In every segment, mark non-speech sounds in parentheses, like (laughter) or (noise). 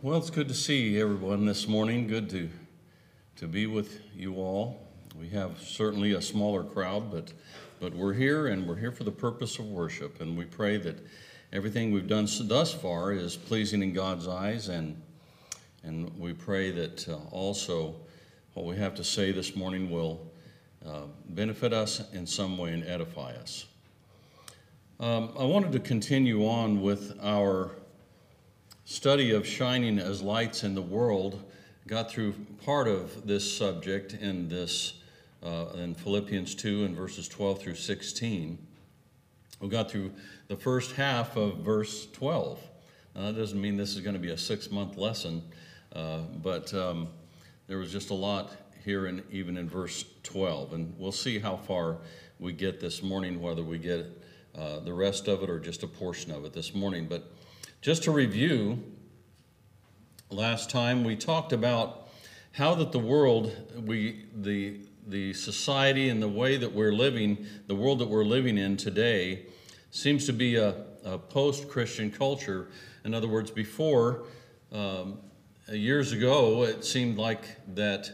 Well, it's good to see everyone this morning. Good to to be with you all. We have certainly a smaller crowd, but but we're here and we're here for the purpose of worship, and we pray that everything we've done thus far is pleasing in God's eyes, and and we pray that uh, also what we have to say this morning will uh, benefit us in some way and edify us. Um, I wanted to continue on with our study of shining as lights in the world got through part of this subject in this uh, in Philippians 2 and verses 12 through 16. We got through the first half of verse 12. Now, that doesn't mean this is going to be a six month lesson, uh, but um, there was just a lot here, in, even in verse 12. And we'll see how far we get this morning, whether we get uh, the rest of it or just a portion of it this morning. But just to review, last time we talked about how that the world, we, the, the society and the way that we're living, the world that we're living in today, seems to be a, a post Christian culture. In other words, before, um, years ago, it seemed like that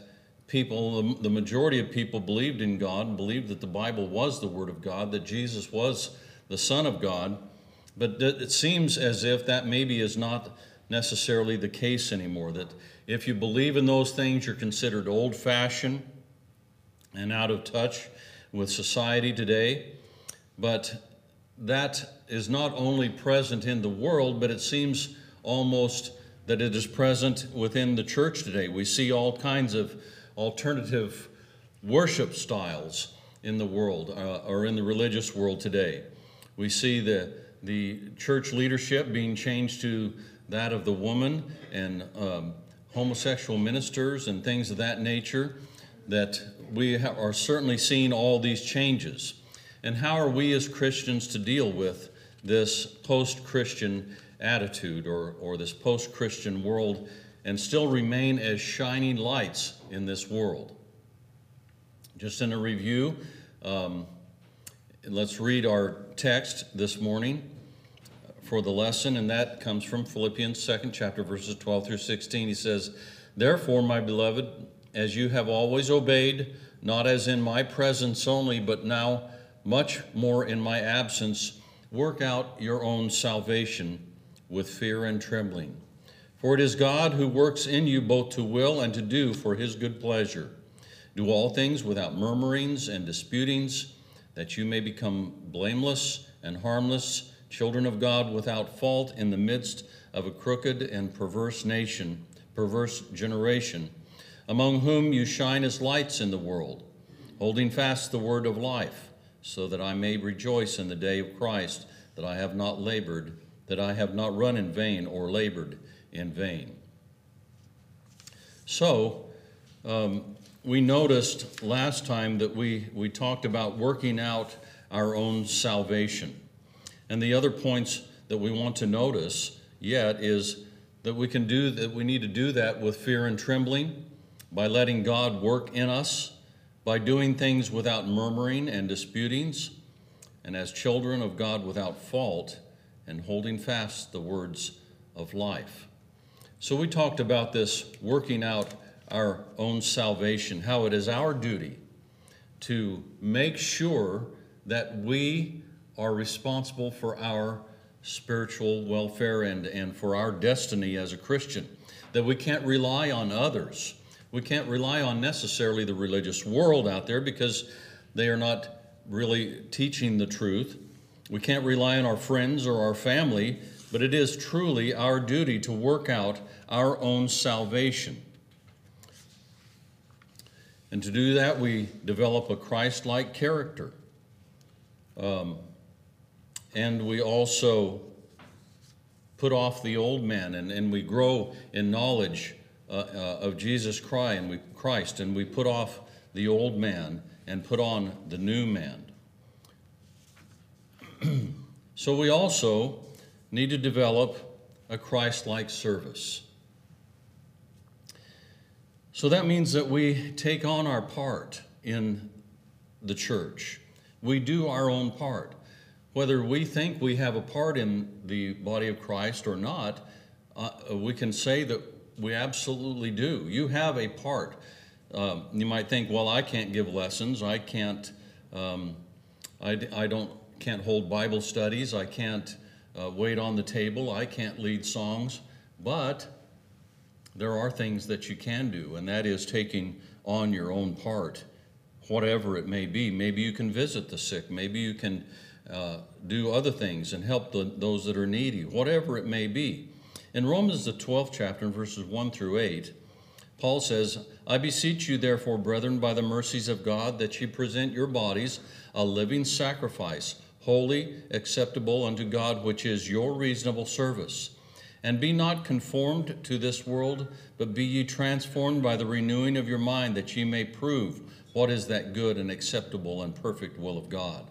people, the, the majority of people believed in God, believed that the Bible was the Word of God, that Jesus was the Son of God. But it seems as if that maybe is not necessarily the case anymore. That if you believe in those things, you're considered old fashioned and out of touch with society today. But that is not only present in the world, but it seems almost that it is present within the church today. We see all kinds of alternative worship styles in the world uh, or in the religious world today. We see the the church leadership being changed to that of the woman and um, homosexual ministers and things of that nature, that we are certainly seeing all these changes. And how are we as Christians to deal with this post Christian attitude or, or this post Christian world and still remain as shining lights in this world? Just in a review, um, let's read our text this morning for the lesson, and that comes from Philippians 2nd chapter, verses 12 through 16. He says, Therefore, my beloved, as you have always obeyed, not as in my presence only, but now much more in my absence, work out your own salvation with fear and trembling. For it is God who works in you both to will and to do for his good pleasure. Do all things without murmurings and disputings, that you may become blameless and harmless children of God without fault in the midst of a crooked and perverse nation, perverse generation, among whom you shine as lights in the world, holding fast the word of life, so that I may rejoice in the day of Christ, that I have not labored, that I have not run in vain or labored in vain. So, um, we noticed last time that we, we talked about working out our own salvation. And the other points that we want to notice yet is that we can do that we need to do that with fear and trembling by letting God work in us, by doing things without murmuring and disputings, and as children of God without fault and holding fast the words of life. So we talked about this working out our own salvation, how it is our duty to make sure that we are responsible for our spiritual welfare and, and for our destiny as a Christian. That we can't rely on others. We can't rely on necessarily the religious world out there because they are not really teaching the truth. We can't rely on our friends or our family, but it is truly our duty to work out our own salvation. And to do that, we develop a Christ like character. Um, and we also put off the old man and, and we grow in knowledge uh, uh, of Jesus Christ and, we, Christ and we put off the old man and put on the new man. (clears throat) so we also need to develop a Christ like service. So that means that we take on our part in the church. We do our own part. Whether we think we have a part in the body of Christ or not, uh, we can say that we absolutely do. You have a part. Um, you might think, well, I can't give lessons. I can't. Um, I, I don't can't hold Bible studies. I can't uh, wait on the table. I can't lead songs. But there are things that you can do, and that is taking on your own part, whatever it may be. Maybe you can visit the sick. Maybe you can uh, do other things and help the, those that are needy, whatever it may be. In Romans, the 12th chapter, verses 1 through 8, Paul says, I beseech you, therefore, brethren, by the mercies of God, that ye present your bodies a living sacrifice, holy, acceptable unto God, which is your reasonable service. And be not conformed to this world, but be ye transformed by the renewing of your mind, that ye may prove what is that good and acceptable and perfect will of God.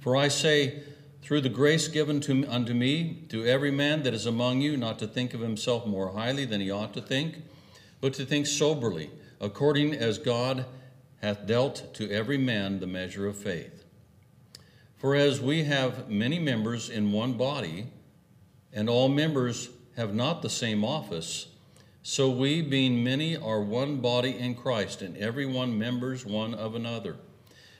For I say, through the grace given to, unto me, to every man that is among you, not to think of himself more highly than he ought to think, but to think soberly, according as God hath dealt to every man the measure of faith. For as we have many members in one body, and all members have not the same office, so we, being many, are one body in Christ, and every one members one of another.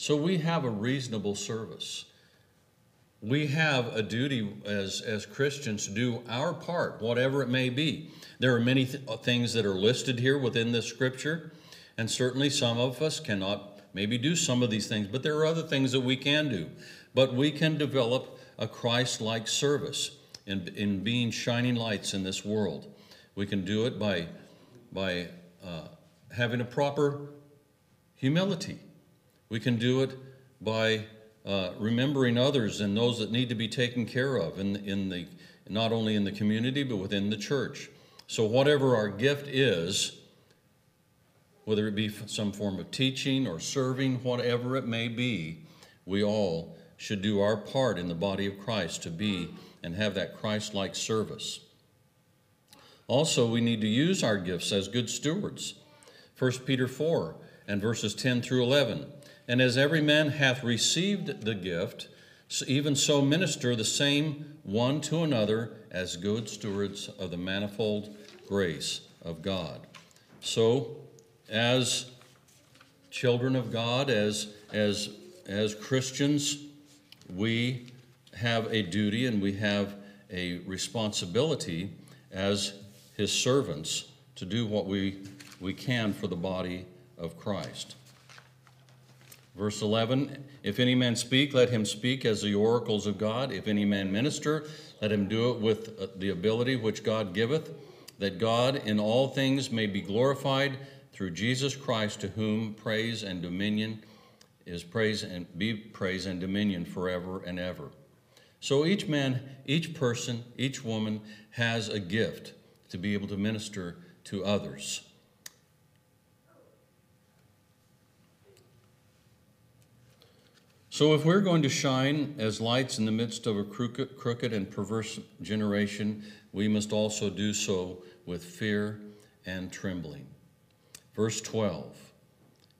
So we have a reasonable service. We have a duty as, as Christians to do our part, whatever it may be. There are many th- things that are listed here within the scripture, and certainly some of us cannot maybe do some of these things, but there are other things that we can do. But we can develop a Christ like service in, in being shining lights in this world. We can do it by, by uh, having a proper humility. We can do it by uh, remembering others and those that need to be taken care of in, in the, not only in the community but within the church. So, whatever our gift is, whether it be some form of teaching or serving, whatever it may be, we all should do our part in the body of Christ to be and have that Christ like service. Also, we need to use our gifts as good stewards. 1 Peter 4 and verses 10 through 11. And as every man hath received the gift, even so minister the same one to another as good stewards of the manifold grace of God. So, as children of God, as, as, as Christians, we have a duty and we have a responsibility as his servants to do what we, we can for the body of Christ. Verse 11 If any man speak, let him speak as the oracles of God. If any man minister, let him do it with uh, the ability which God giveth, that God in all things may be glorified through Jesus Christ, to whom praise and dominion is praise and be praise and dominion forever and ever. So each man, each person, each woman has a gift to be able to minister to others. So, if we're going to shine as lights in the midst of a crooked, crooked, and perverse generation, we must also do so with fear and trembling. Verse 12,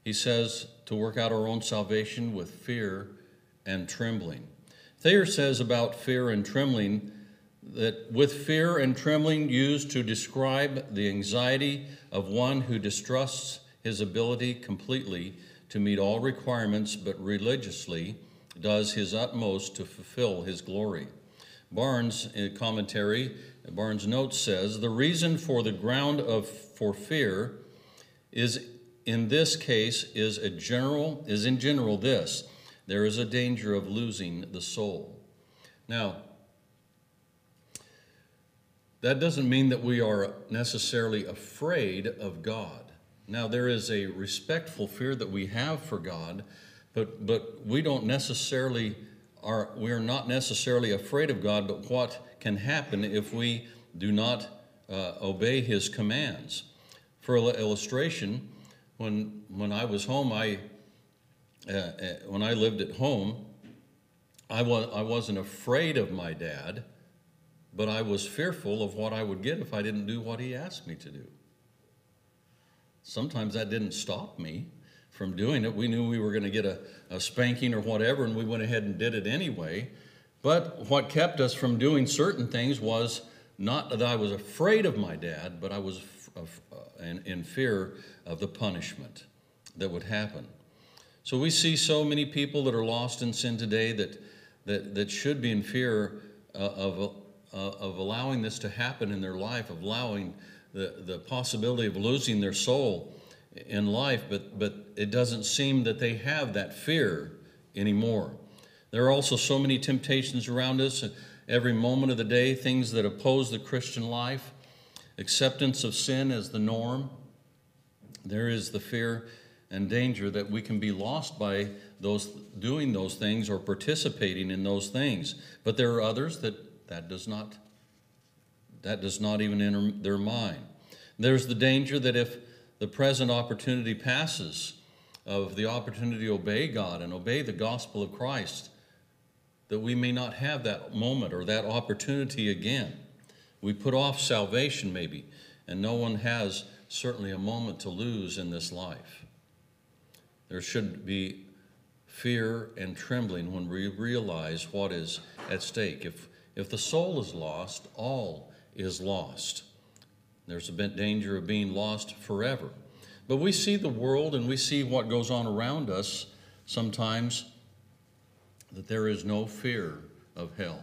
he says to work out our own salvation with fear and trembling. Thayer says about fear and trembling that with fear and trembling used to describe the anxiety of one who distrusts his ability completely to meet all requirements, but religiously does his utmost to fulfill his glory. Barnes, commentary, Barnes notes says the reason for the ground of for fear is in this case is a general is in general this there is a danger of losing the soul. Now, that doesn't mean that we are necessarily afraid of God. Now, there is a respectful fear that we have for God, but, but we don't necessarily are, we are not necessarily afraid of God, but what can happen if we do not uh, obey his commands. For illustration, when, when I was home, I, uh, uh, when I lived at home, I, was, I wasn't afraid of my dad, but I was fearful of what I would get if I didn't do what he asked me to do. Sometimes that didn't stop me from doing it. We knew we were going to get a, a spanking or whatever, and we went ahead and did it anyway. But what kept us from doing certain things was not that I was afraid of my dad, but I was uh, in, in fear of the punishment that would happen. So we see so many people that are lost in sin today that, that, that should be in fear uh, of, uh, of allowing this to happen in their life, of allowing the, the possibility of losing their soul in life, but, but it doesn't seem that they have that fear anymore. There are also so many temptations around us every moment of the day, things that oppose the Christian life, acceptance of sin as the norm. There is the fear and danger that we can be lost by those doing those things or participating in those things. But there are others that that does not that does not even enter their mind. There's the danger that if the present opportunity passes of the opportunity to obey God and obey the gospel of Christ, that we may not have that moment or that opportunity again. We put off salvation, maybe, and no one has certainly a moment to lose in this life. There should be fear and trembling when we realize what is at stake. If, if the soul is lost, all is lost. There's a danger of being lost forever. But we see the world and we see what goes on around us sometimes that there is no fear of hell.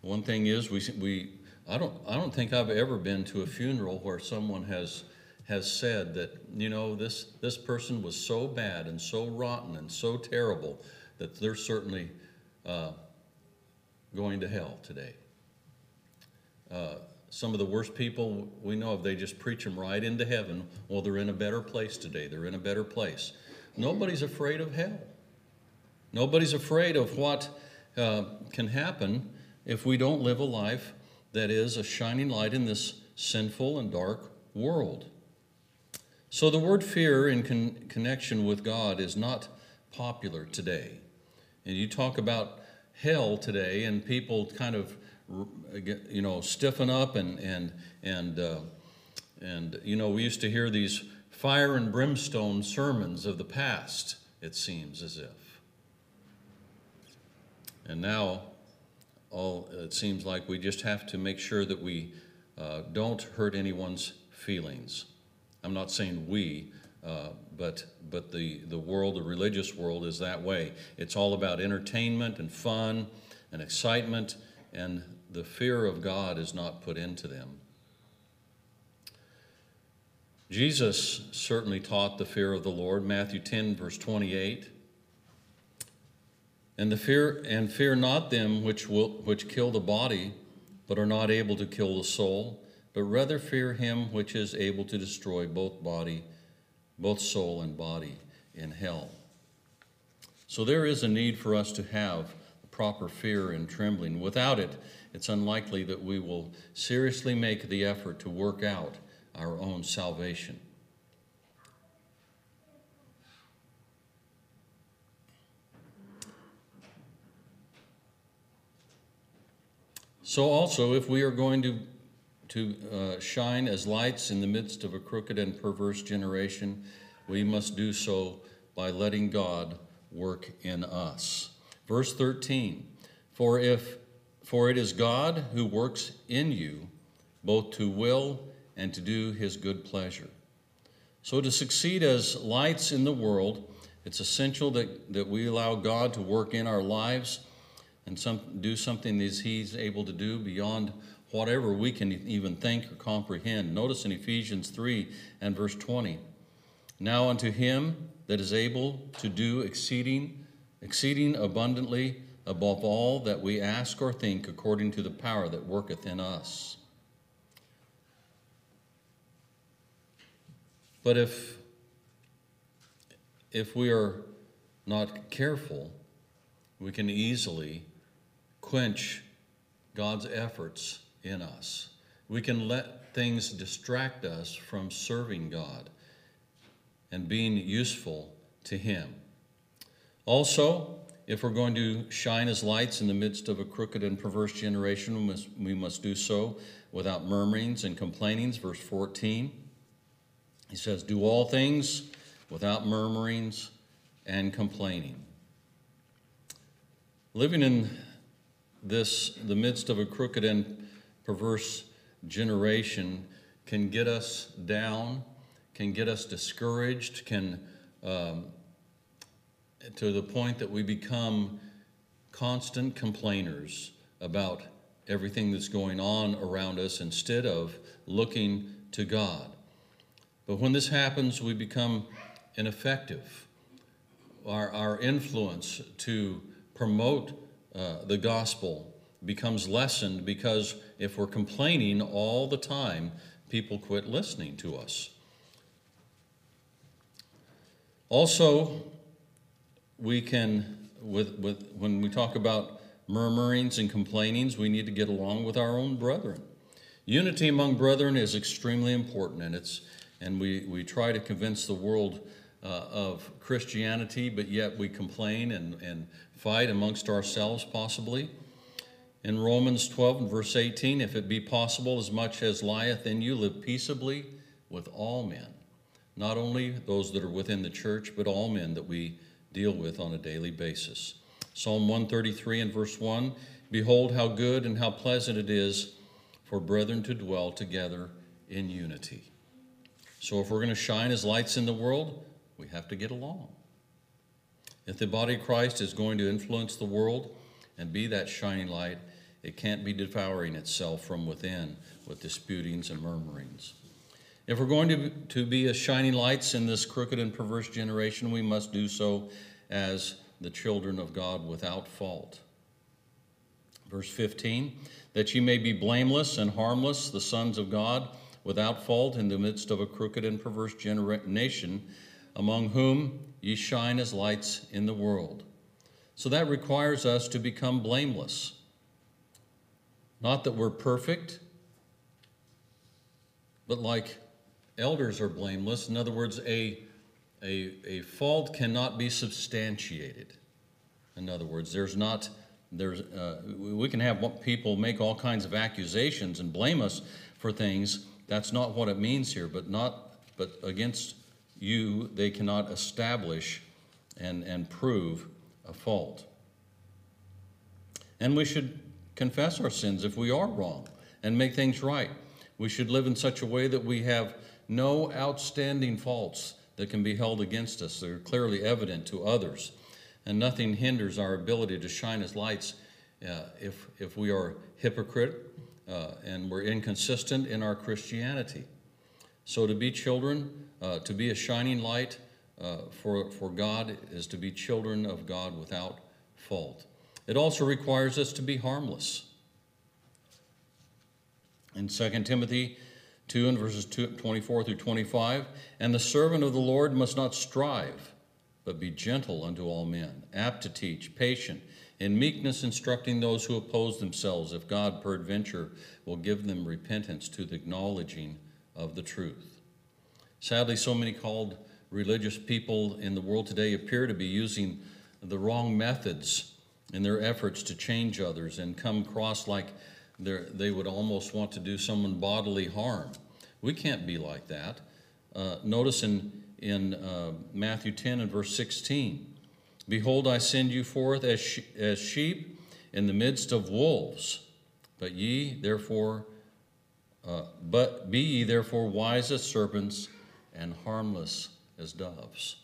One thing is, we, we, I, don't, I don't think I've ever been to a funeral where someone has, has said that, you know, this, this person was so bad and so rotten and so terrible that they're certainly uh, going to hell today. Uh, some of the worst people we know of, they just preach them right into heaven. Well, they're in a better place today. They're in a better place. Nobody's afraid of hell. Nobody's afraid of what uh, can happen if we don't live a life that is a shining light in this sinful and dark world. So, the word fear in con- connection with God is not popular today. And you talk about hell today, and people kind of, you know, stiffen up and, and, and, uh, and, you know, we used to hear these fire and brimstone sermons of the past, it seems as if. And now, all it seems like we just have to make sure that we uh, don't hurt anyone's feelings. I'm not saying we, uh, but but the the world, the religious world, is that way. It's all about entertainment and fun and excitement, and the fear of God is not put into them. Jesus certainly taught the fear of the Lord. Matthew 10, verse 28 and the fear and fear not them which will which kill the body but are not able to kill the soul but rather fear him which is able to destroy both body both soul and body in hell so there is a need for us to have proper fear and trembling without it it's unlikely that we will seriously make the effort to work out our own salvation So, also, if we are going to, to uh, shine as lights in the midst of a crooked and perverse generation, we must do so by letting God work in us. Verse 13 For if for it is God who works in you both to will and to do his good pleasure. So, to succeed as lights in the world, it's essential that, that we allow God to work in our lives and some, do something that He's able to do beyond whatever we can even think or comprehend. Notice in Ephesians 3 and verse 20 Now unto Him that is able to do exceeding, exceeding abundantly above all that we ask or think, according to the power that worketh in us. But if, if we are not careful, we can easily quench God's efforts in us. We can let things distract us from serving God and being useful to Him. Also, if we're going to shine as lights in the midst of a crooked and perverse generation, we must, we must do so without murmurings and complainings. Verse 14, he says, Do all things without murmurings and complaining. Living in this, the midst of a crooked and perverse generation, can get us down, can get us discouraged, can um, to the point that we become constant complainers about everything that's going on around us instead of looking to God. But when this happens, we become ineffective. Our, our influence to promote uh, the gospel becomes lessened because if we're complaining all the time, people quit listening to us. Also, we can, with, with, when we talk about murmurings and complainings, we need to get along with our own brethren. Unity among brethren is extremely important, and it's and we, we try to convince the world uh, of Christianity, but yet we complain and, and fight amongst ourselves, possibly. In Romans 12 and verse 18, if it be possible, as much as lieth in you, live peaceably with all men, not only those that are within the church, but all men that we deal with on a daily basis. Psalm 133 and verse 1 Behold, how good and how pleasant it is for brethren to dwell together in unity. So, if we're going to shine as lights in the world, we have to get along. If the body of Christ is going to influence the world and be that shining light, it can't be devouring itself from within with disputings and murmurings. If we're going to, to be as shining lights in this crooked and perverse generation, we must do so as the children of God without fault. Verse 15, that ye may be blameless and harmless, the sons of God, without fault in the midst of a crooked and perverse generation, among whom ye shine as lights in the world. So that requires us to become blameless. Not that we're perfect, but like elders are blameless. In other words, a, a, a fault cannot be substantiated. In other words, there's not, there's, uh, we can have people make all kinds of accusations and blame us for things. That's not what it means here, but not, but against you, they cannot establish and, and prove a fault. And we should confess our sins if we are wrong and make things right. We should live in such a way that we have no outstanding faults that can be held against us. They're clearly evident to others. And nothing hinders our ability to shine as lights uh, if, if we are hypocrite uh, and we're inconsistent in our Christianity. So to be children, uh, to be a shining light uh, for, for God is to be children of God without fault. It also requires us to be harmless. In 2 Timothy 2 and verses 24 through 25. And the servant of the Lord must not strive, but be gentle unto all men, apt to teach, patient, in meekness instructing those who oppose themselves, if God peradventure will give them repentance to the acknowledging of the truth. Sadly, so many called religious people in the world today appear to be using the wrong methods in their efforts to change others and come across like they would almost want to do someone bodily harm. We can't be like that. Uh, notice in, in uh, Matthew 10 and verse 16 Behold, I send you forth as, she- as sheep in the midst of wolves, but ye therefore, uh, but be ye therefore wise as serpents and harmless as doves.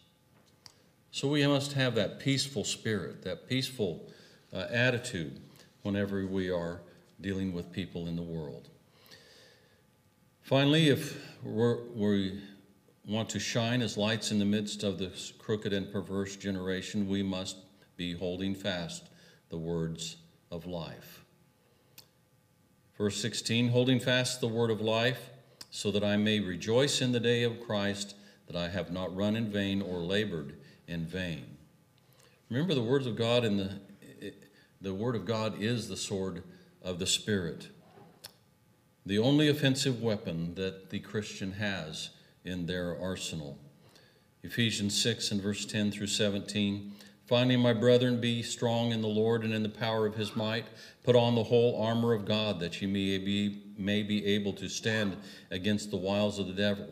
So we must have that peaceful spirit, that peaceful uh, attitude whenever we are dealing with people in the world. Finally, if we want to shine as lights in the midst of this crooked and perverse generation, we must be holding fast the words of life. Verse 16 holding fast the word of life, so that I may rejoice in the day of Christ, that I have not run in vain or labored in vain. Remember the words of God in the the word of God is the sword of the Spirit. the only offensive weapon that the Christian has in their arsenal. Ephesians 6 and verse 10 through 17. Finally, my brethren, be strong in the Lord and in the power of his might. Put on the whole armor of God, that ye may be, may be able to stand against the wiles of the devil.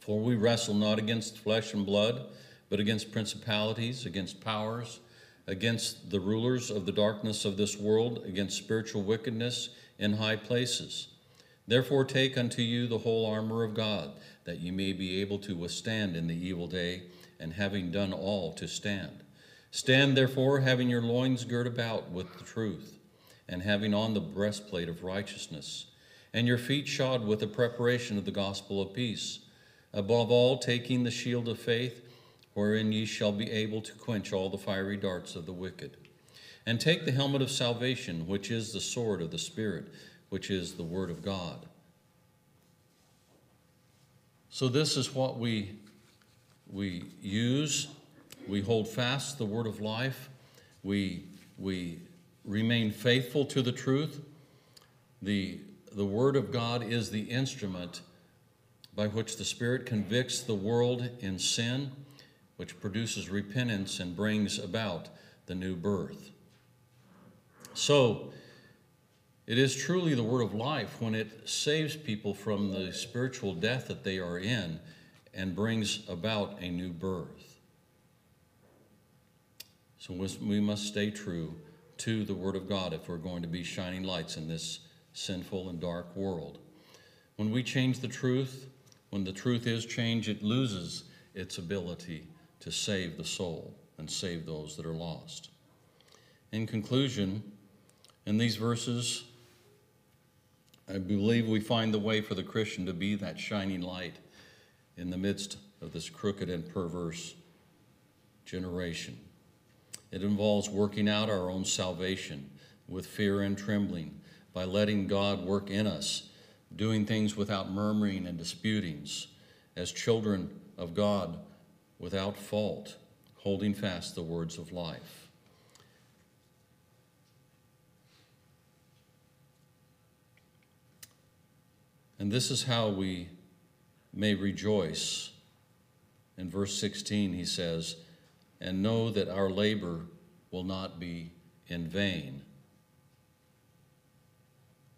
For we wrestle not against flesh and blood, but against principalities, against powers, against the rulers of the darkness of this world, against spiritual wickedness in high places. Therefore, take unto you the whole armor of God, that ye may be able to withstand in the evil day, and having done all, to stand. Stand therefore, having your loins girt about with the truth, and having on the breastplate of righteousness, and your feet shod with the preparation of the gospel of peace. Above all, taking the shield of faith, wherein ye shall be able to quench all the fiery darts of the wicked. And take the helmet of salvation, which is the sword of the Spirit which is the Word of God. So, this is what we, we use. We hold fast the Word of life. We, we remain faithful to the truth. The, the Word of God is the instrument by which the Spirit convicts the world in sin, which produces repentance and brings about the new birth. So, it is truly the word of life when it saves people from the spiritual death that they are in and brings about a new birth. So we must stay true to the Word of God if we're going to be shining lights in this sinful and dark world. When we change the truth, when the truth is changed, it loses its ability to save the soul and save those that are lost. In conclusion, in these verses, I believe we find the way for the Christian to be that shining light in the midst of this crooked and perverse generation. It involves working out our own salvation with fear and trembling by letting God work in us, doing things without murmuring and disputings, as children of God without fault, holding fast the words of life. And this is how we may rejoice. In verse 16, he says, and know that our labor will not be in vain.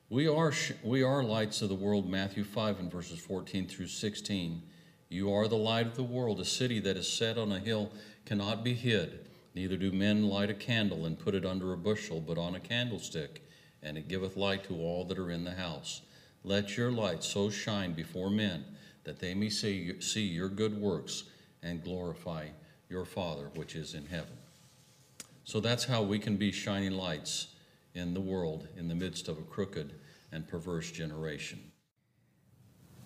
We are, we are lights of the world, Matthew 5 and verses 14 through 16. You are the light of the world. A city that is set on a hill cannot be hid. Neither do men light a candle and put it under a bushel, but on a candlestick, and it giveth light to all that are in the house. Let your light so shine before men that they may see, see your good works and glorify your Father which is in heaven. So that's how we can be shining lights in the world in the midst of a crooked and perverse generation.